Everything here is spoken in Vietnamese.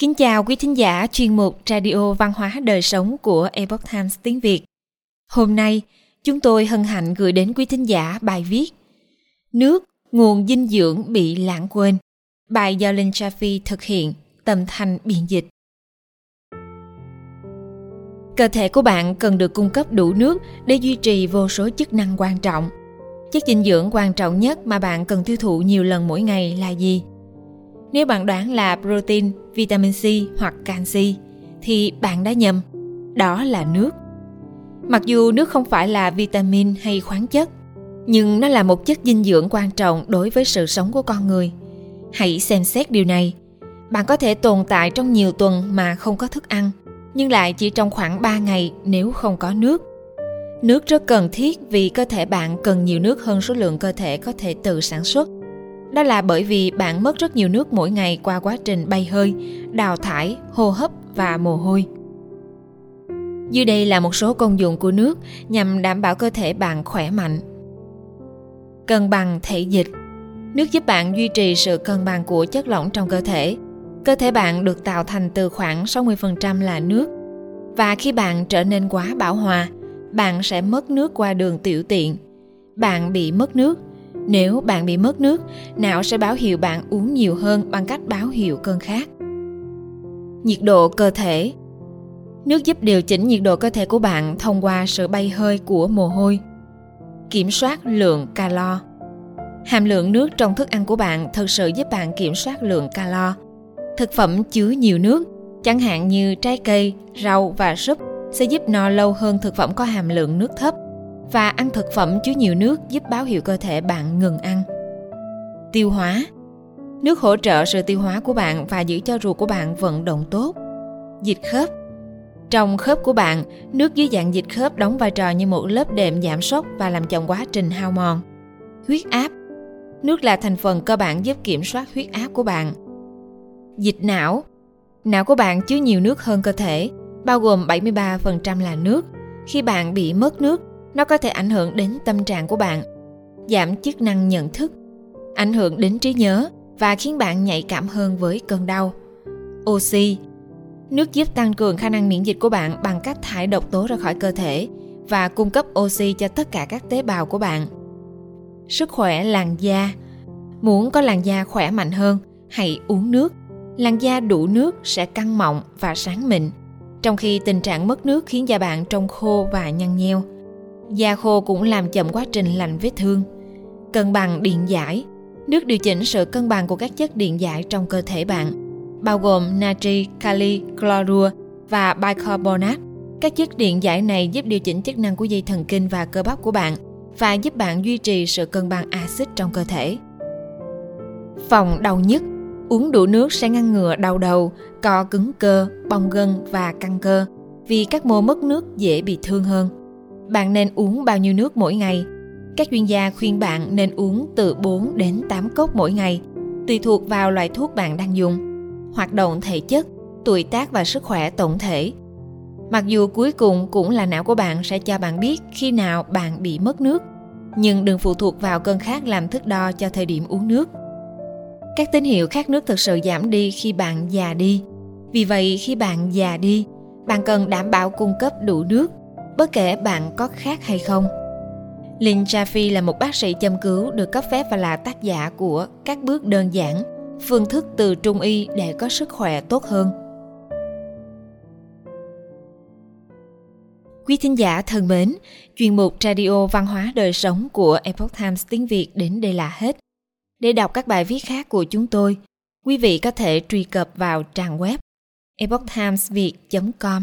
Kính chào quý thính giả chuyên mục Radio Văn hóa Đời Sống của Epoch Times tiếng Việt. Hôm nay, chúng tôi hân hạnh gửi đến quý thính giả bài viết Nước, nguồn dinh dưỡng bị lãng quên. Bài do Linh Chaffee thực hiện, tầm thanh biên dịch. Cơ thể của bạn cần được cung cấp đủ nước để duy trì vô số chức năng quan trọng. Chất dinh dưỡng quan trọng nhất mà bạn cần tiêu thụ nhiều lần mỗi ngày là gì? Nếu bạn đoán là protein, vitamin C hoặc canxi thì bạn đã nhầm. Đó là nước. Mặc dù nước không phải là vitamin hay khoáng chất, nhưng nó là một chất dinh dưỡng quan trọng đối với sự sống của con người. Hãy xem xét điều này. Bạn có thể tồn tại trong nhiều tuần mà không có thức ăn, nhưng lại chỉ trong khoảng 3 ngày nếu không có nước. Nước rất cần thiết vì cơ thể bạn cần nhiều nước hơn số lượng cơ thể có thể tự sản xuất. Đó là bởi vì bạn mất rất nhiều nước mỗi ngày qua quá trình bay hơi, đào thải, hô hấp và mồ hôi. Dưới đây là một số công dụng của nước nhằm đảm bảo cơ thể bạn khỏe mạnh. Cân bằng thể dịch Nước giúp bạn duy trì sự cân bằng của chất lỏng trong cơ thể. Cơ thể bạn được tạo thành từ khoảng 60% là nước. Và khi bạn trở nên quá bão hòa, bạn sẽ mất nước qua đường tiểu tiện. Bạn bị mất nước. Nếu bạn bị mất nước, não sẽ báo hiệu bạn uống nhiều hơn bằng cách báo hiệu cơn khát. Nhiệt độ cơ thể Nước giúp điều chỉnh nhiệt độ cơ thể của bạn thông qua sự bay hơi của mồ hôi. Kiểm soát lượng calo Hàm lượng nước trong thức ăn của bạn thực sự giúp bạn kiểm soát lượng calo. Thực phẩm chứa nhiều nước, chẳng hạn như trái cây, rau và súp sẽ giúp no lâu hơn thực phẩm có hàm lượng nước thấp và ăn thực phẩm chứa nhiều nước giúp báo hiệu cơ thể bạn ngừng ăn. Tiêu hóa Nước hỗ trợ sự tiêu hóa của bạn và giữ cho ruột của bạn vận động tốt. Dịch khớp Trong khớp của bạn, nước dưới dạng dịch khớp đóng vai trò như một lớp đệm giảm sốc và làm chậm quá trình hao mòn. Huyết áp Nước là thành phần cơ bản giúp kiểm soát huyết áp của bạn. Dịch não Não của bạn chứa nhiều nước hơn cơ thể, bao gồm 73% là nước. Khi bạn bị mất nước, nó có thể ảnh hưởng đến tâm trạng của bạn, giảm chức năng nhận thức, ảnh hưởng đến trí nhớ và khiến bạn nhạy cảm hơn với cơn đau. Oxy Nước giúp tăng cường khả năng miễn dịch của bạn bằng cách thải độc tố ra khỏi cơ thể và cung cấp oxy cho tất cả các tế bào của bạn. Sức khỏe làn da Muốn có làn da khỏe mạnh hơn, hãy uống nước. Làn da đủ nước sẽ căng mọng và sáng mịn, trong khi tình trạng mất nước khiến da bạn trông khô và nhăn nheo. Da khô cũng làm chậm quá trình lành vết thương. Cân bằng điện giải Nước điều chỉnh sự cân bằng của các chất điện giải trong cơ thể bạn, bao gồm natri, kali, chlorua và bicarbonate. Các chất điện giải này giúp điều chỉnh chức năng của dây thần kinh và cơ bắp của bạn và giúp bạn duy trì sự cân bằng axit trong cơ thể. Phòng đau nhức Uống đủ nước sẽ ngăn ngừa đau đầu, co cứng cơ, bong gân và căng cơ vì các mô mất nước dễ bị thương hơn. Bạn nên uống bao nhiêu nước mỗi ngày? Các chuyên gia khuyên bạn nên uống từ 4 đến 8 cốc mỗi ngày, tùy thuộc vào loại thuốc bạn đang dùng, hoạt động thể chất, tuổi tác và sức khỏe tổng thể. Mặc dù cuối cùng cũng là não của bạn sẽ cho bạn biết khi nào bạn bị mất nước, nhưng đừng phụ thuộc vào cơn khát làm thước đo cho thời điểm uống nước. Các tín hiệu khát nước thực sự giảm đi khi bạn già đi. Vì vậy khi bạn già đi, bạn cần đảm bảo cung cấp đủ nước bất kể bạn có khác hay không. Lynn Jaffe là một bác sĩ châm cứu được cấp phép và là tác giả của các bước đơn giản, phương thức từ trung y để có sức khỏe tốt hơn. Quý thính giả thân mến, chuyên mục Radio Văn hóa Đời Sống của Epoch Times tiếng Việt đến đây là hết. Để đọc các bài viết khác của chúng tôi, quý vị có thể truy cập vào trang web epochtimesviet.com.